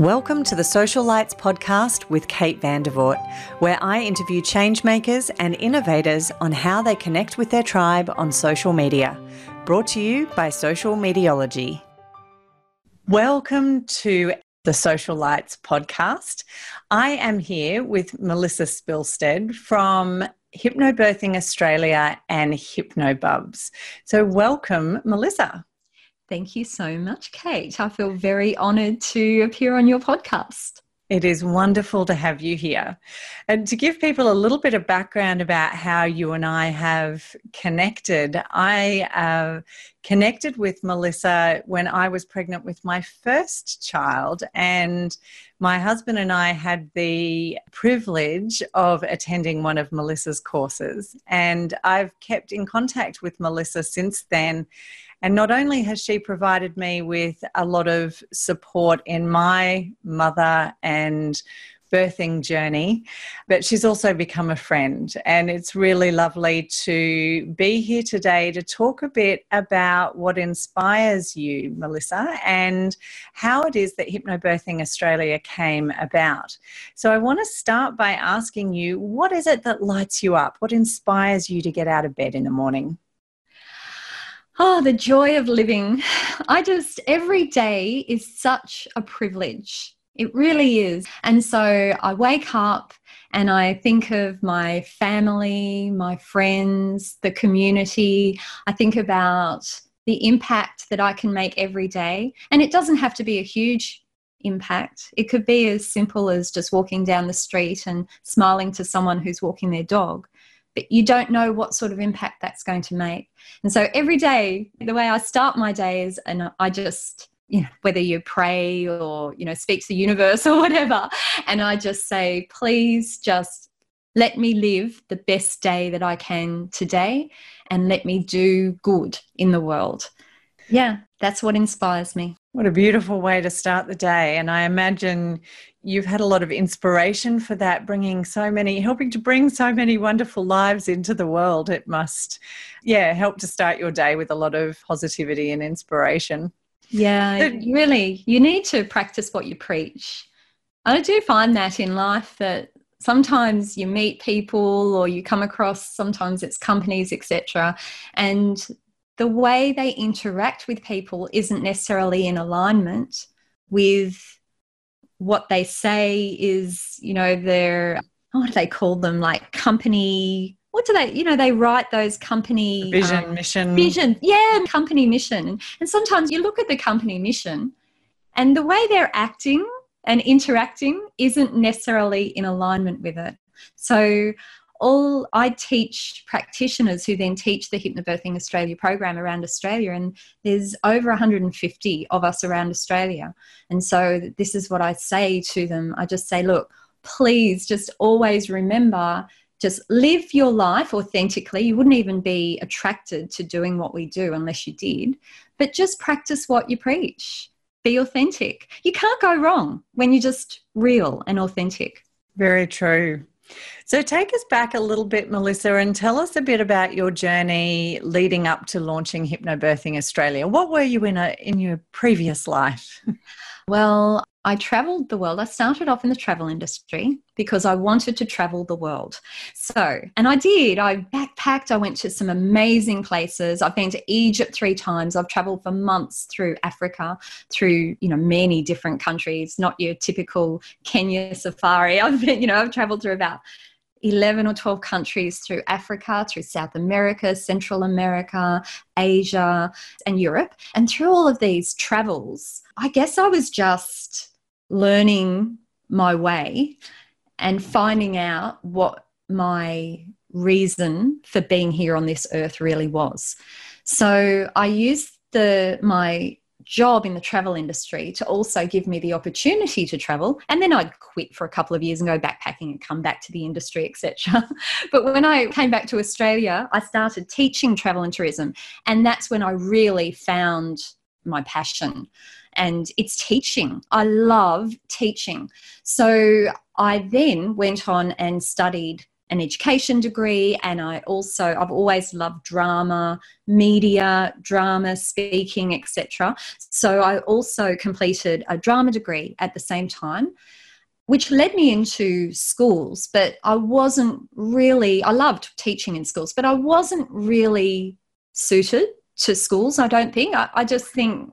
Welcome to the Social Lights podcast with Kate Vandervoort, where I interview changemakers and innovators on how they connect with their tribe on social media. Brought to you by Social Mediology. Welcome to the Social Lights podcast. I am here with Melissa Spilsted from Hypnobirthing Australia and Hypnobubs. So, welcome, Melissa. Thank you so much, Kate. I feel very honored to appear on your podcast. It is wonderful to have you here. And to give people a little bit of background about how you and I have connected, I uh, connected with Melissa when I was pregnant with my first child. And my husband and I had the privilege of attending one of Melissa's courses. And I've kept in contact with Melissa since then and not only has she provided me with a lot of support in my mother and birthing journey, but she's also become a friend. And it's really lovely to be here today to talk a bit about what inspires you, Melissa, and how it is that Hypnobirthing Australia came about. So I want to start by asking you what is it that lights you up? What inspires you to get out of bed in the morning? Oh, the joy of living. I just, every day is such a privilege. It really is. And so I wake up and I think of my family, my friends, the community. I think about the impact that I can make every day. And it doesn't have to be a huge impact, it could be as simple as just walking down the street and smiling to someone who's walking their dog but you don't know what sort of impact that's going to make. And so every day, the way I start my day is, and I just, you know, whether you pray or, you know, speak to the universe or whatever, and I just say, please just let me live the best day that I can today and let me do good in the world. Yeah, that's what inspires me. What a beautiful way to start the day. And I imagine you've had a lot of inspiration for that, bringing so many, helping to bring so many wonderful lives into the world. It must, yeah, help to start your day with a lot of positivity and inspiration. Yeah, but, really, you need to practice what you preach. I do find that in life that sometimes you meet people or you come across sometimes it's companies etc and the way they interact with people isn't necessarily in alignment with what they say is, you know, their, what do they call them? Like company, what do they, you know, they write those company vision, um, mission. Vision, yeah, company mission. And sometimes you look at the company mission and the way they're acting and interacting isn't necessarily in alignment with it. So all I teach practitioners who then teach the Hypnobirthing Australia program around Australia, and there's over 150 of us around Australia. And so this is what I say to them. I just say, look, please just always remember just live your life authentically. You wouldn't even be attracted to doing what we do unless you did, but just practice what you preach. Be authentic. You can't go wrong when you're just real and authentic. Very true. So, take us back a little bit, Melissa, and tell us a bit about your journey leading up to launching Hypnobirthing Australia. What were you in a, in your previous life? Well, I traveled the world. I started off in the travel industry because I wanted to travel the world. So, and I did. I backpacked. I went to some amazing places. I've been to Egypt three times. I've traveled for months through Africa, through, you know, many different countries, not your typical Kenya safari. I've been, you know, I've traveled through about 11 or 12 countries through Africa, through South America, Central America, Asia, and Europe. And through all of these travels, I guess I was just learning my way and finding out what my reason for being here on this earth really was. So I used the my job in the travel industry to also give me the opportunity to travel and then I'd quit for a couple of years and go backpacking and come back to the industry etc but when I came back to Australia I started teaching travel and tourism and that's when I really found my passion and it's teaching. I love teaching. So I then went on and studied an education degree and I also I've always loved drama, media, drama, speaking, etc. So I also completed a drama degree at the same time which led me into schools but I wasn't really I loved teaching in schools but I wasn't really suited to schools I don't think I, I just think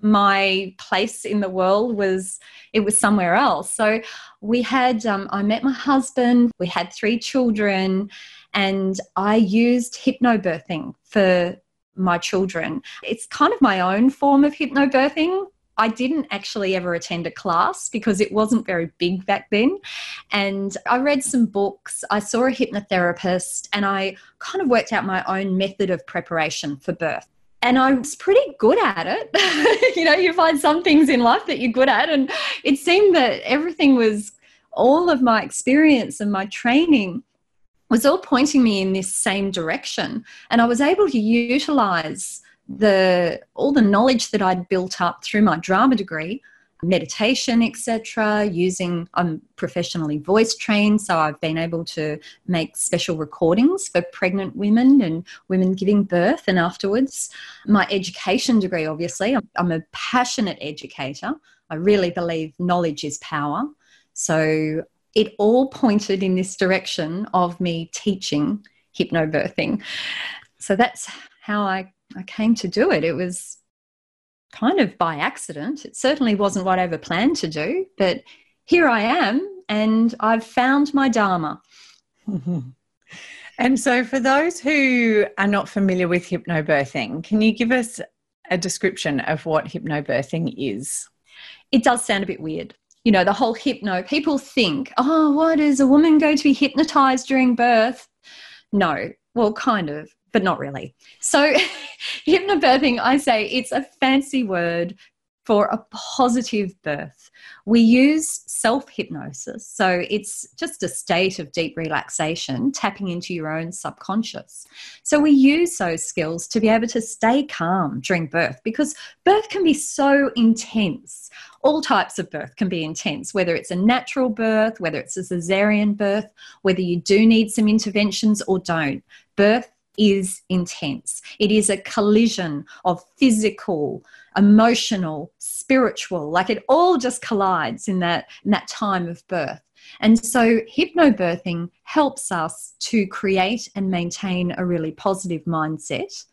my place in the world was it was somewhere else. So we had um, i met my husband we had three children and i used hypnobirthing for my children. It's kind of my own form of hypnobirthing. I didn't actually ever attend a class because it wasn't very big back then. And I read some books, I saw a hypnotherapist, and I kind of worked out my own method of preparation for birth and I was pretty good at it. you know, you find some things in life that you're good at, and it seemed that everything was all of my experience and my training was all pointing me in this same direction. And I was able to utilize the all the knowledge that I'd built up through my drama degree meditation, etc. Using, I'm professionally voice trained, so I've been able to make special recordings for pregnant women and women giving birth and afterwards. My education degree, obviously, I'm, a passionate educator. I really believe knowledge is power. So it all pointed in this direction of me teaching hypnobirthing. So that's how I, I came to do it. It was kind of by accident. It certainly wasn't what I ever planned to do, but here I am and I've found my Dharma. And so, for those who are not familiar with hypnobirthing, can you give us a description of what hypnobirthing is? It does sound a bit weird. You know, the whole hypno, people think, oh, what is a woman going to be hypnotized during birth? No, well, kind of but not really. So, hypnobirthing, I say it's a fancy word for a positive birth. We use self hypnosis. So it's just a state of deep relaxation, tapping into your own subconscious. So we use those skills to be able to stay calm during birth because birth can be so intense. All types of birth can be intense, whether it's a natural birth, whether it's a cesarean birth, whether you do need some interventions or don't. Birth is intense. It is a collision of physical, emotional, spiritual, like it all just collides in that, in that time of birth. And so, hypnobirthing helps us to create and maintain a really positive mindset,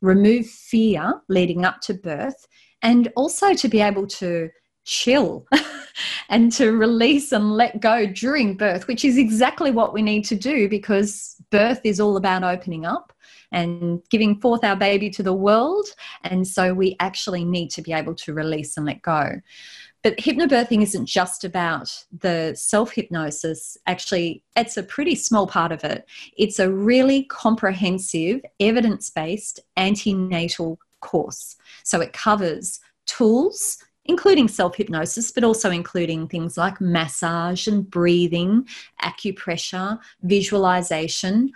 remove fear leading up to birth, and also to be able to chill and to release and let go during birth, which is exactly what we need to do because birth is all about opening up and giving forth our baby to the world. And so we actually need to be able to release and let go. But hypnobirthing isn't just about the self hypnosis. Actually, it's a pretty small part of it. It's a really comprehensive, evidence based antenatal course. So it covers tools, including self hypnosis, but also including things like massage and breathing, acupressure, visualization,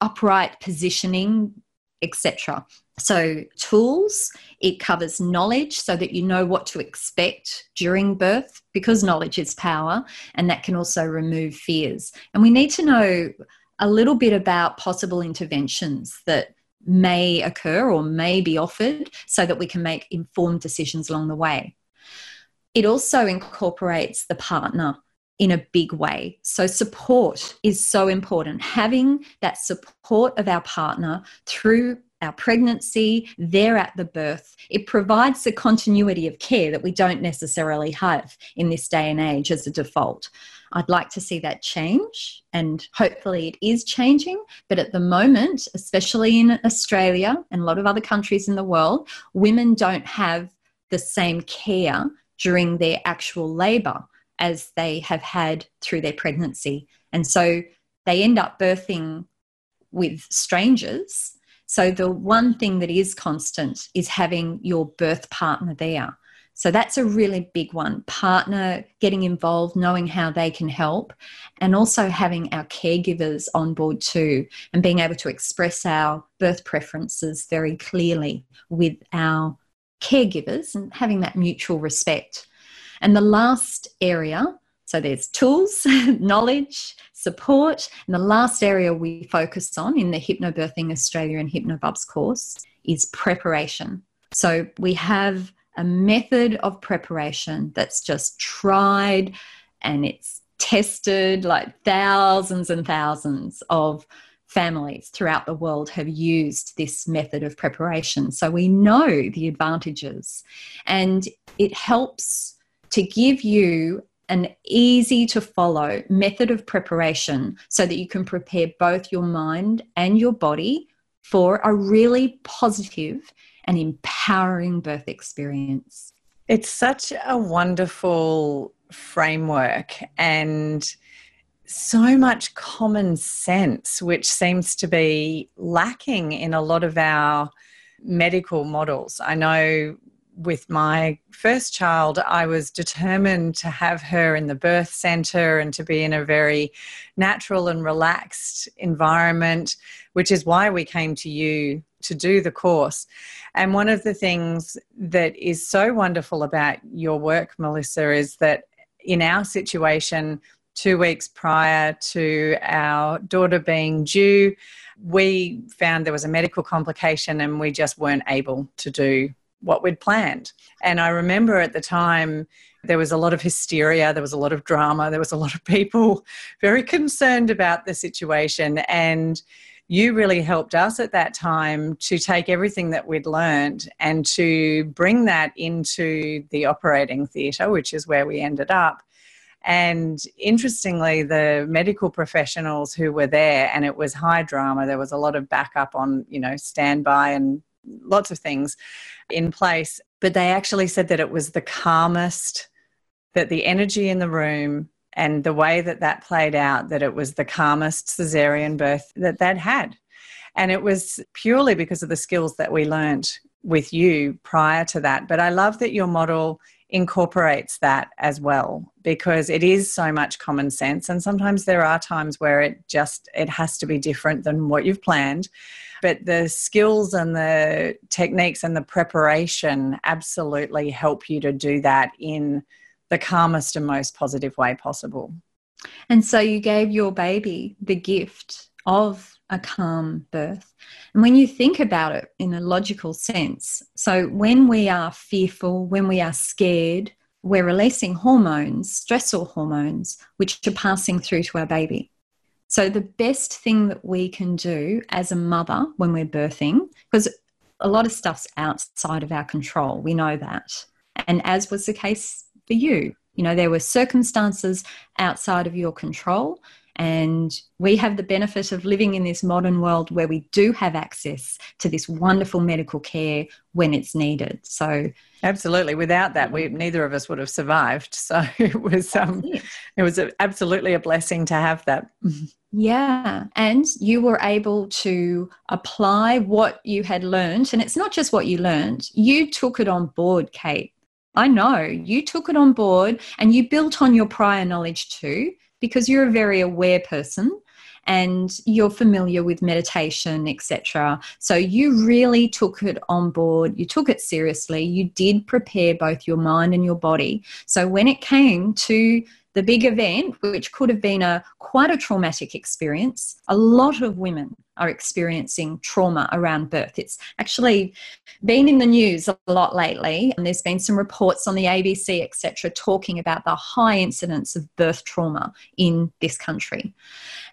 upright positioning, etc. So, tools, it covers knowledge so that you know what to expect during birth because knowledge is power, and that can also remove fears. And we need to know a little bit about possible interventions that may occur or may be offered so that we can make informed decisions along the way. It also incorporates the partner in a big way. So, support is so important. Having that support of our partner through our pregnancy, there at the birth, it provides the continuity of care that we don't necessarily have in this day and age as a default. I'd like to see that change, and hopefully it is changing. But at the moment, especially in Australia and a lot of other countries in the world, women don't have the same care during their actual labour as they have had through their pregnancy. And so they end up birthing with strangers. So the one thing that is constant is having your birth partner there. So that's a really big one. Partner getting involved, knowing how they can help, and also having our caregivers on board too, and being able to express our birth preferences very clearly with our caregivers and having that mutual respect. And the last area, So there's tools, knowledge, support. And the last area we focus on in the Hypnobirthing Australia and Hypnobubs course is preparation. So we have a method of preparation that's just tried and it's tested like thousands and thousands of families throughout the world have used this method of preparation. So we know the advantages and it helps to give you an easy to follow method of preparation so that you can prepare both your mind and your body for a really positive and empowering birth experience. It's such a wonderful framework and so much common sense, which seems to be lacking in a lot of our medical models. I know with my first child, I was determined to have her in the birth center and to be in a very natural and relaxed environment, which is why we came to you to do the course. And one of the things that is so wonderful about your work, Melissa, is that in our situation, two weeks prior to our daughter being due, we found there was a medical complication and we just weren't able to do what we'd planned. And I remember at the time, there was a lot of hysteria, there was a lot of drama, there was a lot of people very concerned about the situation. And you really helped us at that time to take everything that we'd learned and to bring that into the operating theatre, which is where we ended up. And interestingly, the medical professionals who were there, and it was high drama, there was a lot of backup on, you know, standby and lots of things in place. But they actually said that it was the calmest, that the energy in the room and the way that that played out, that it was the calmest cesarean birth that they'd had. And it was purely because of the skills that we learned with you prior to that. But I love that your model incorporates that as well because it is so much common sense. And sometimes there are times where it just it has to be different than what you've planned. But the skills and the techniques and the preparation absolutely help you to do that in the calmest and most positive way possible. And so you gave your baby the gift of a calm birth. And when you think about it in a logical sense, so when we are fearful, when we are scared, we're releasing hormones, stressor hormones, which are passing through to our baby. So, the best thing that we can do as a mother when we're birthing, because a lot of stuff's outside of our control, we know that. And as was the case for you, you know, there were circumstances outside of your control. And we have the benefit of living in this modern world where we do have access to this wonderful medical care when it's needed. So, absolutely, without that, we neither of us would have survived. So it was um, it. it was a, absolutely a blessing to have that. Yeah. And you were able to apply what you had learned. And it's not just what you learned, you took it on board, Kate. I know you took it on board and you built on your prior knowledge too because you're a very aware person and you're familiar with meditation, etc. So you really took it on board, you took it seriously, you did prepare both your mind and your body. So when it came to the big event, which could have been a quite a traumatic experience, a lot of women are experiencing trauma around birth. It's actually been in the news a lot lately, and there's been some reports on the ABC, etc., talking about the high incidence of birth trauma in this country.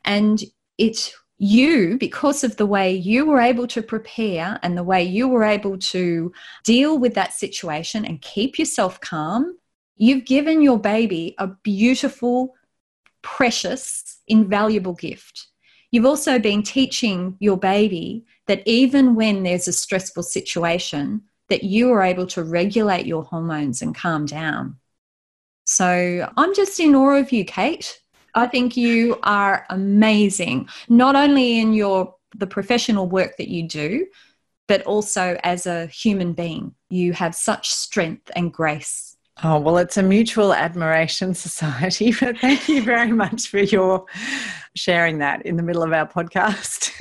And it you, because of the way you were able to prepare and the way you were able to deal with that situation and keep yourself calm You've given your baby a beautiful, precious, invaluable gift. You've also been teaching your baby that even when there's a stressful situation, that you are able to regulate your hormones and calm down. So I'm just in awe of you, Kate. I think you are amazing, not only in your the professional work that you do, but also as a human being. You have such strength and grace Oh, well, it's a mutual admiration society, but thank you very much for your sharing that in the middle of our podcast.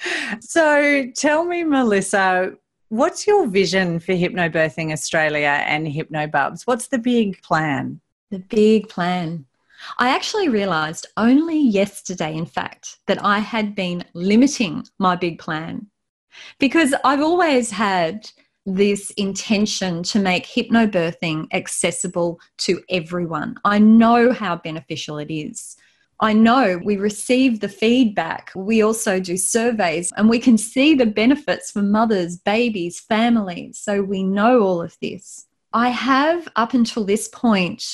so, tell me, Melissa, what's your vision for Hypnobirthing Australia and Hypnobubs? What's the big plan? The big plan. I actually realized only yesterday, in fact, that I had been limiting my big plan because I've always had this intention to make hypnobirthing accessible to everyone. I know how beneficial it is. I know we receive the feedback. We also do surveys and we can see the benefits for mothers, babies, families. So we know all of this. I have, up until this point,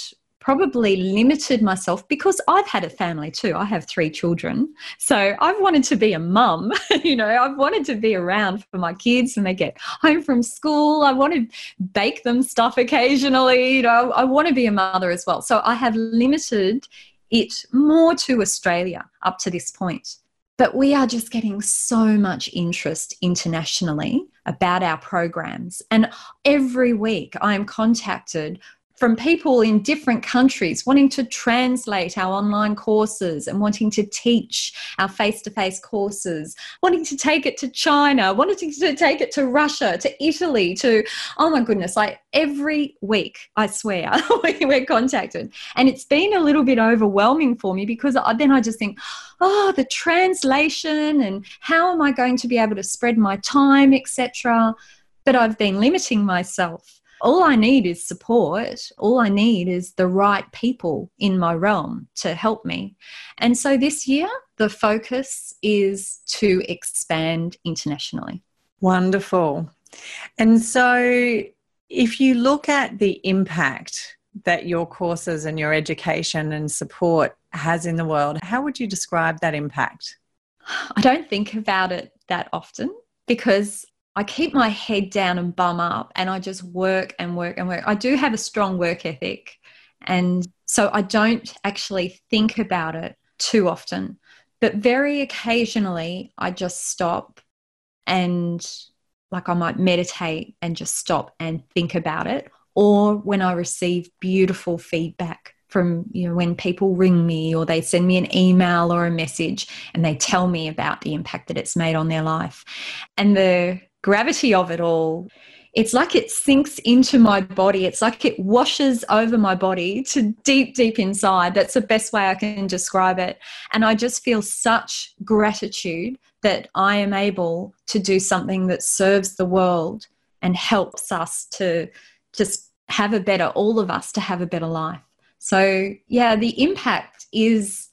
probably limited myself because I've had a family too. I have three children. So I've wanted to be a mum. you know, I've wanted to be around for my kids when they get home from school. I want to bake them stuff occasionally. You know, I want to be a mother as well. So I have limited it more to Australia up to this point. But we are just getting so much interest internationally about our programs. And every week I am contacted from people in different countries wanting to translate our online courses and wanting to teach our face to face courses, wanting to take it to China, wanting to take it to Russia, to Italy, to, oh my goodness, like every week, I swear, we're contacted. And it's been a little bit overwhelming for me because then I just think, oh, the translation and how am I going to be able to spread my time, etc. But I've been limiting myself all I need is support. All I need is the right people in my realm to help me. And so this year, the focus is to expand internationally. Wonderful. And so, if you look at the impact that your courses and your education and support has in the world, how would you describe that impact? I don't think about it that often because I keep my head down and bum up and I just work and work and work. I do have a strong work ethic. And so I don't actually think about it too often. But very occasionally, I just stop and, like, I might meditate and just stop and think about it. Or when I receive beautiful feedback from you know when people ring me or they send me an email or a message and they tell me about the impact that it's made on their life and the gravity of it all it's like it sinks into my body. It's like it washes over my body to deep, deep inside. That's the best way I can describe it. And I just feel such gratitude that I am able to do something that serves the world and helps us to just have a better, all of us to have a better life. So, yeah, the impact is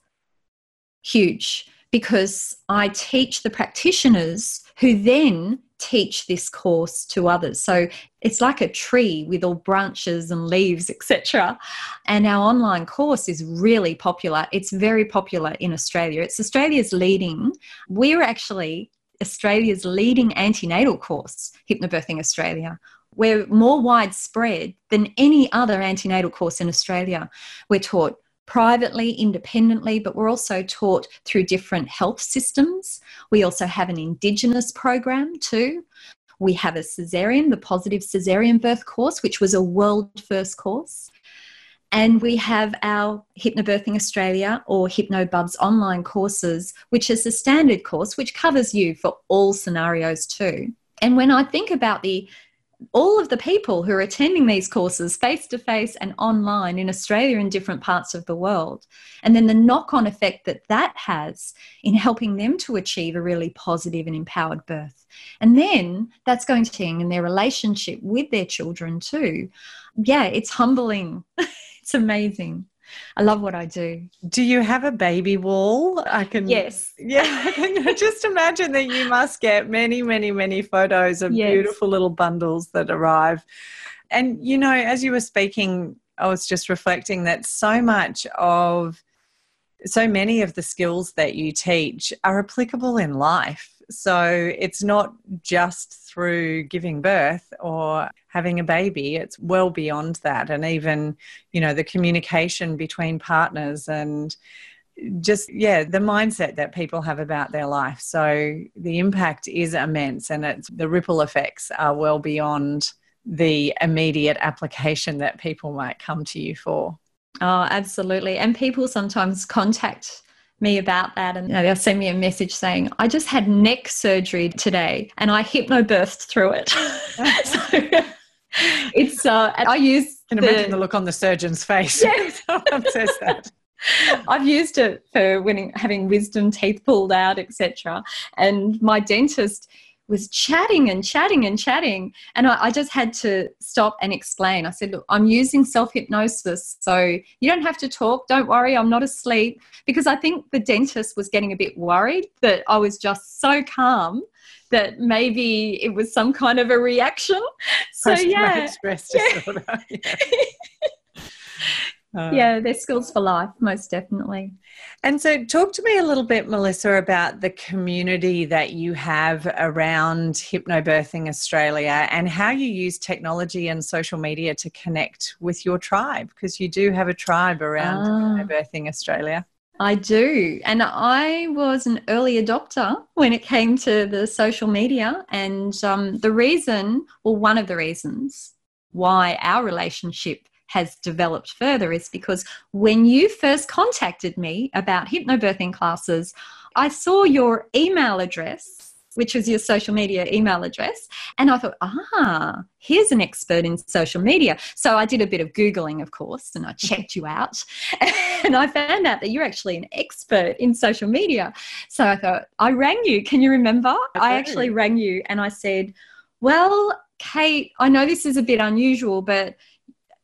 huge because I teach the practitioners who then teach this course to others. So it's like a tree with all branches and leaves, etc. And our online course is really popular. It's very popular in Australia. It's Australia's leading. We're actually Australia's leading antenatal course, Hypnobirthing Australia. We're more widespread than any other antenatal course in Australia. We're taught privately, independently, but we're also taught through different health systems. We also have an Indigenous program too. We have a cesarean, the positive cesarean birth course, which was a world first course. And we have our Hypnobirthing Australia or HypnoBubs online courses, which is the standard course which covers you for all scenarios too. And when I think about the all of the people who are attending these courses face to face and online in Australia and different parts of the world. And then the knock on effect that that has in helping them to achieve a really positive and empowered birth. And then that's going to in their relationship with their children too. Yeah, it's humbling. it's amazing. I love what I do. Do you have a baby wall? I can Yes. Yeah, I can just imagine that you must get many, many, many photos of yes. beautiful little bundles that arrive. And you know, as you were speaking, I was just reflecting that so much of so many of the skills that you teach are applicable in life. So it's not just through giving birth or having a baby, it's well beyond that. And even, you know, the communication between partners and just, yeah, the mindset that people have about their life. So the impact is immense and it's the ripple effects are well beyond the immediate application that people might come to you for. Oh, absolutely. And people sometimes contact me about that and you know, they'll send me a message saying i just had neck surgery today and i hypnobirthed through it so it's uh, i use can imagine the, the look on the surgeon's face. Yes. someone says that. I've used it for when having wisdom teeth pulled out, etc. And my dentist was chatting and chatting and chatting. And I, I, just had to stop and explain. I said, Look, I'm using self hypnosis. So you don't have to talk. Don't worry, I'm not asleep. Because I think the dentist was getting a bit worried that I was just so calm that maybe it was some kind of a reaction. So, yeah. Stress disorder. yeah. Uh, yeah, they're skills for life, most definitely. And so, talk to me a little bit, Melissa, about the community that you have around Hypnobirthing Australia and how you use technology and social media to connect with your tribe, because you do have a tribe around uh, Hypnobirthing Australia. I do. And I was an early adopter when it came to the social media. And um, the reason, or one of the reasons, why our relationship has developed further is because when you first contacted me about hypnobirthing classes, I saw your email address which was your social media email address. And I thought, ah, here's an expert in social media. So I did a bit of Googling, of course, and I checked you out. and I found out that you're actually an expert in social media. So I thought, I rang you. Can you remember? Okay. I actually rang you and I said, well, Kate, I know this is a bit unusual, but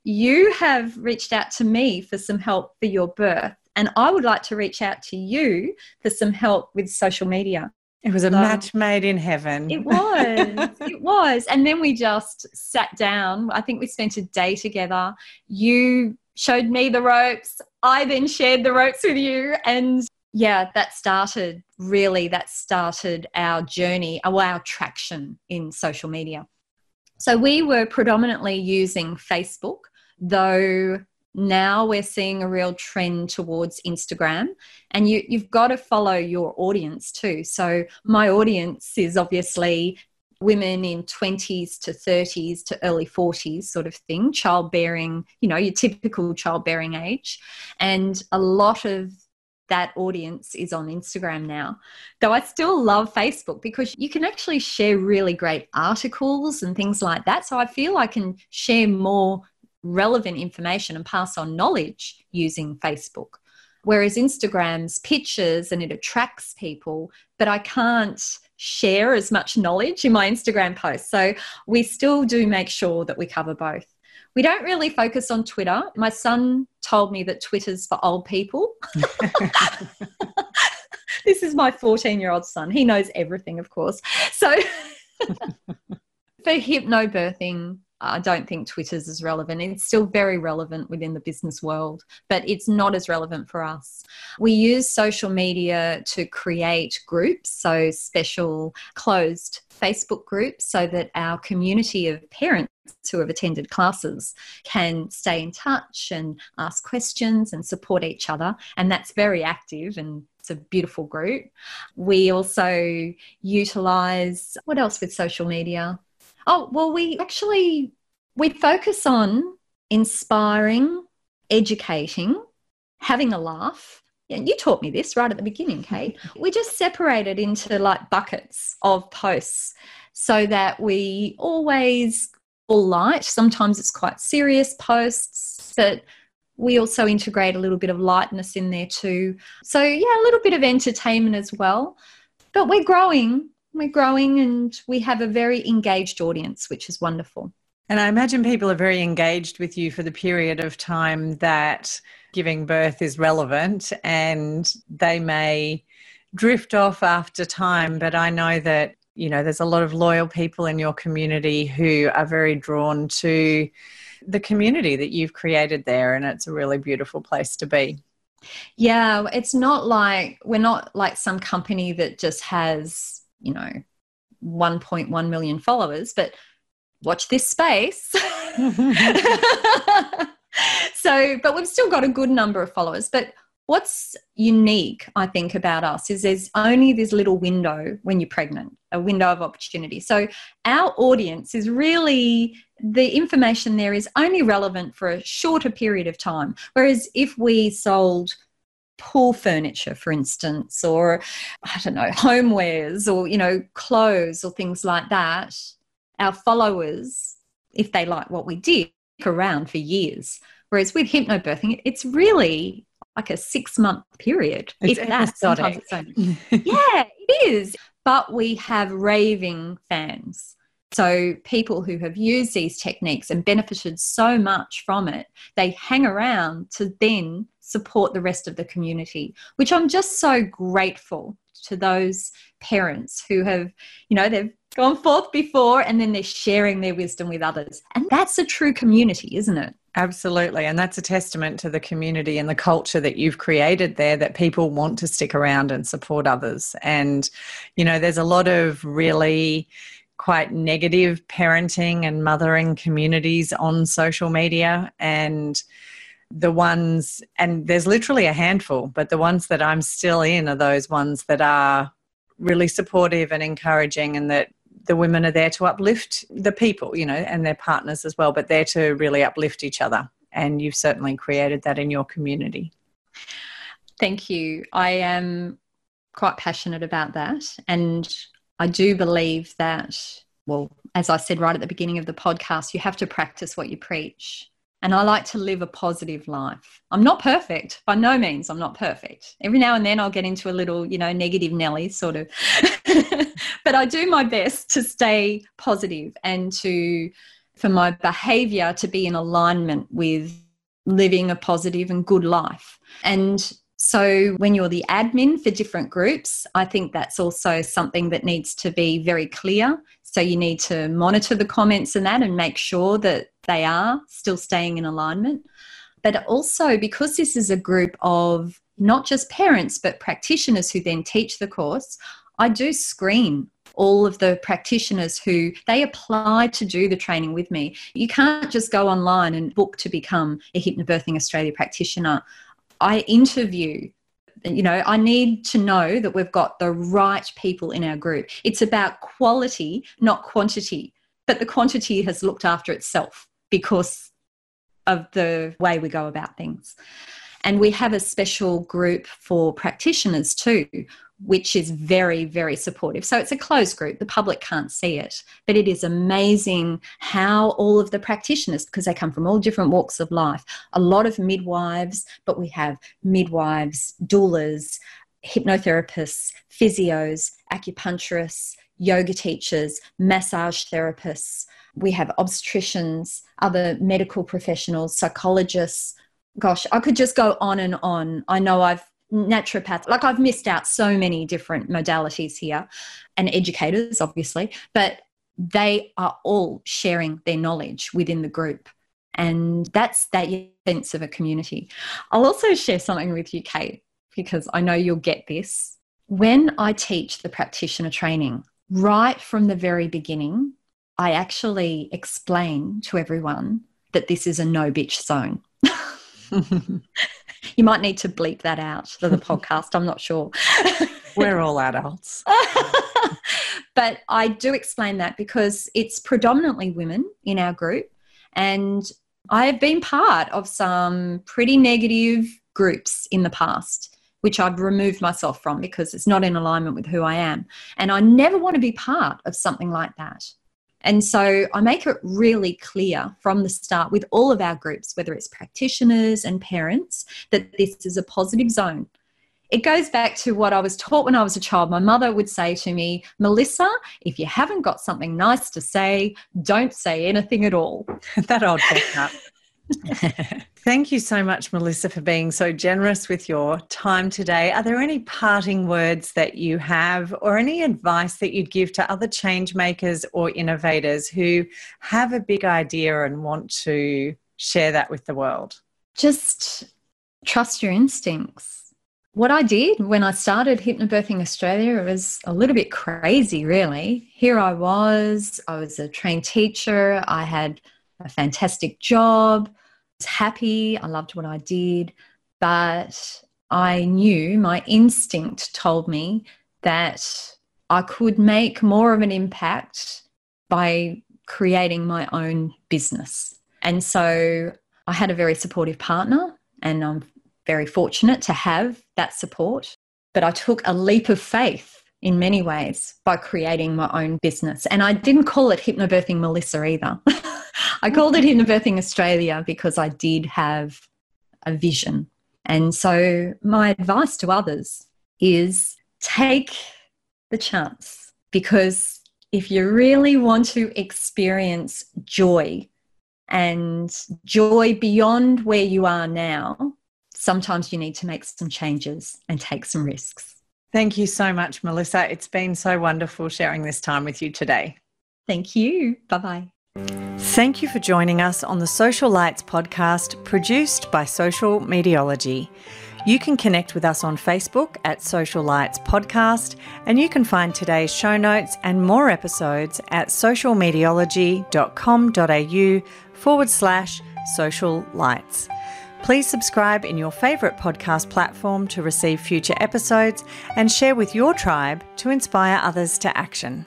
you have reached out to me for some help for your birth, and I would like to reach out to you for some help with social media. It was a so, match made in heaven. It was. it was. And then we just sat down. I think we spent a day together. You showed me the ropes. I then shared the ropes with you. And yeah, that started really, that started our journey, our traction in social media. So we were predominantly using Facebook though now we're seeing a real trend towards Instagram and you, you've got to follow your audience too. So my audience is obviously women in 20s to 30s to early 40s sort of thing, childbearing, you know, your typical childbearing age. And a lot of that audience is on Instagram now. Though I still love Facebook because you can actually share really great articles and things like that. So I feel I can share more relevant information and pass on knowledge using Facebook. Whereas Instagram's pictures and it attracts people, but I can't share as much knowledge in my Instagram posts. So we still do make sure that we cover both. We don't really focus on Twitter. My son told me that Twitter's for old people. this is my 14 year old son. He knows everything, of course. So for hypnobirthing, I don't think Twitter's as relevant. It's still very relevant within the business world, but it's not as relevant for us. We use social media to create groups, so special closed Facebook groups, so that our community of parents who have attended classes can stay in touch and ask questions and support each other. And that's very active and it's a beautiful group. We also utilize what else with social media? Oh, well, we actually we focus on inspiring, educating, having a laugh. And you taught me this right at the beginning, Kate. We just separate it into like buckets of posts so that we always all light. Sometimes it's quite serious posts, but we also integrate a little bit of lightness in there too. So, yeah, a little bit of entertainment as well. But we're growing we're growing and we have a very engaged audience, which is wonderful. And I imagine people are very engaged with you for the period of time that giving birth is relevant and they may drift off after time. But I know that, you know, there's a lot of loyal people in your community who are very drawn to the community that you've created there. And it's a really beautiful place to be. Yeah, it's not like we're not like some company that just has you know 1.1 million followers but watch this space. So but we've still got a good number of followers. But what's unique i think about us is there's only this little window when you're pregnant a window of opportunity. So our audience is really the information there is only relevant for a shorter period of time. Whereas if we sold pool furniture, for instance, or I don't know, homewares or, you know, clothes or things like that, our followers, if they like what we did, around for years. Whereas with hypnobirthing, it's really like a six month period. It's if that, sometimes it's only. yeah, it is. But we have raving fans. So people who have used these techniques and benefited so much from it, they hang around to then support the rest of the community, which I'm just so grateful to those parents who have, you know, they've gone forth before and then they're sharing their wisdom with others. And that's a true community, isn't it? Absolutely. And that's a testament to the community and the culture that you've created there that people want to stick around and support others. And, you know, there's a lot of really quite negative parenting and mothering communities on social media. And the ones, and there's literally a handful, but the ones that I'm still in are those ones that are really supportive and encouraging and that the women are there to uplift the people, you know, and their partners as well, but there to really uplift each other. And you've certainly created that in your community. Thank you. I am quite passionate about that. And I do believe that, well, as I said right at the beginning of the podcast, you have to practice what you preach. And I like to live a positive life. I'm not perfect. By no means, I'm not perfect. Every now and then I'll get into a little, you know, negative Nelly sort of. but I do my best to stay positive and to, for my behavior to be in alignment with living a positive and good life. And so, when you're the admin for different groups, I think that's also something that needs to be very clear. So, you need to monitor the comments and that and make sure that they are still staying in alignment. But also, because this is a group of not just parents, but practitioners who then teach the course, I do screen all of the practitioners who they apply to do the training with me. You can't just go online and book to become a Hypnobirthing Australia practitioner. I interview you know, I need to know that we've got the right people in our group. It's about quality, not quantity. But the quantity has looked after itself because of the way we go about things. And we have a special group for practitioners too, which is very, very supportive. So it's a closed group, the public can't see it, but it is amazing how all of the practitioners, because they come from all different walks of life, a lot of midwives, but we have midwives, doulas, hypnotherapists, physios, acupuncturists, yoga teachers, massage therapists. We have obstetricians, other medical professionals, psychologists. Gosh, I could just go on and on. I know I've naturopaths like i've missed out so many different modalities here and educators obviously but they are all sharing their knowledge within the group. And that's that sense of a community. I'll also share something with you kate because i know you'll get this. When i teach the practitioner training right from the very beginning i actually explain to everyone that this is a no bitch zone you might need to bleep that out for the podcast. I'm not sure. We're all adults. but I do explain that because it's predominantly women in our group. And I have been part of some pretty negative groups in the past, which I've removed myself from because it's not in alignment with who I am. And I never want to be part of something like that. And so I make it really clear from the start with all of our groups, whether it's practitioners and parents, that this is a positive zone. It goes back to what I was taught when I was a child. My mother would say to me, Melissa, if you haven't got something nice to say, don't say anything at all. that old chestnut. Thank you so much, Melissa, for being so generous with your time today. Are there any parting words that you have, or any advice that you'd give to other change makers or innovators who have a big idea and want to share that with the world? Just trust your instincts. What I did when I started Hypnobirthing Australia was a little bit crazy, really. Here I was, I was a trained teacher, I had a fantastic job, I was happy, I loved what I did, but I knew my instinct told me that I could make more of an impact by creating my own business. And so I had a very supportive partner, and I'm very fortunate to have that support. But I took a leap of faith in many ways by creating my own business. And I didn't call it Hypnobirthing Melissa either. I called it Hypnobirthing Australia because I did have a vision. And so, my advice to others is take the chance because if you really want to experience joy and joy beyond where you are now, sometimes you need to make some changes and take some risks. Thank you so much, Melissa. It's been so wonderful sharing this time with you today. Thank you. Bye bye. Thank you for joining us on the Social Lights podcast produced by Social Mediology. You can connect with us on Facebook at Social Lights Podcast, and you can find today's show notes and more episodes at socialmediology.com.au forward slash social lights. Please subscribe in your favourite podcast platform to receive future episodes and share with your tribe to inspire others to action.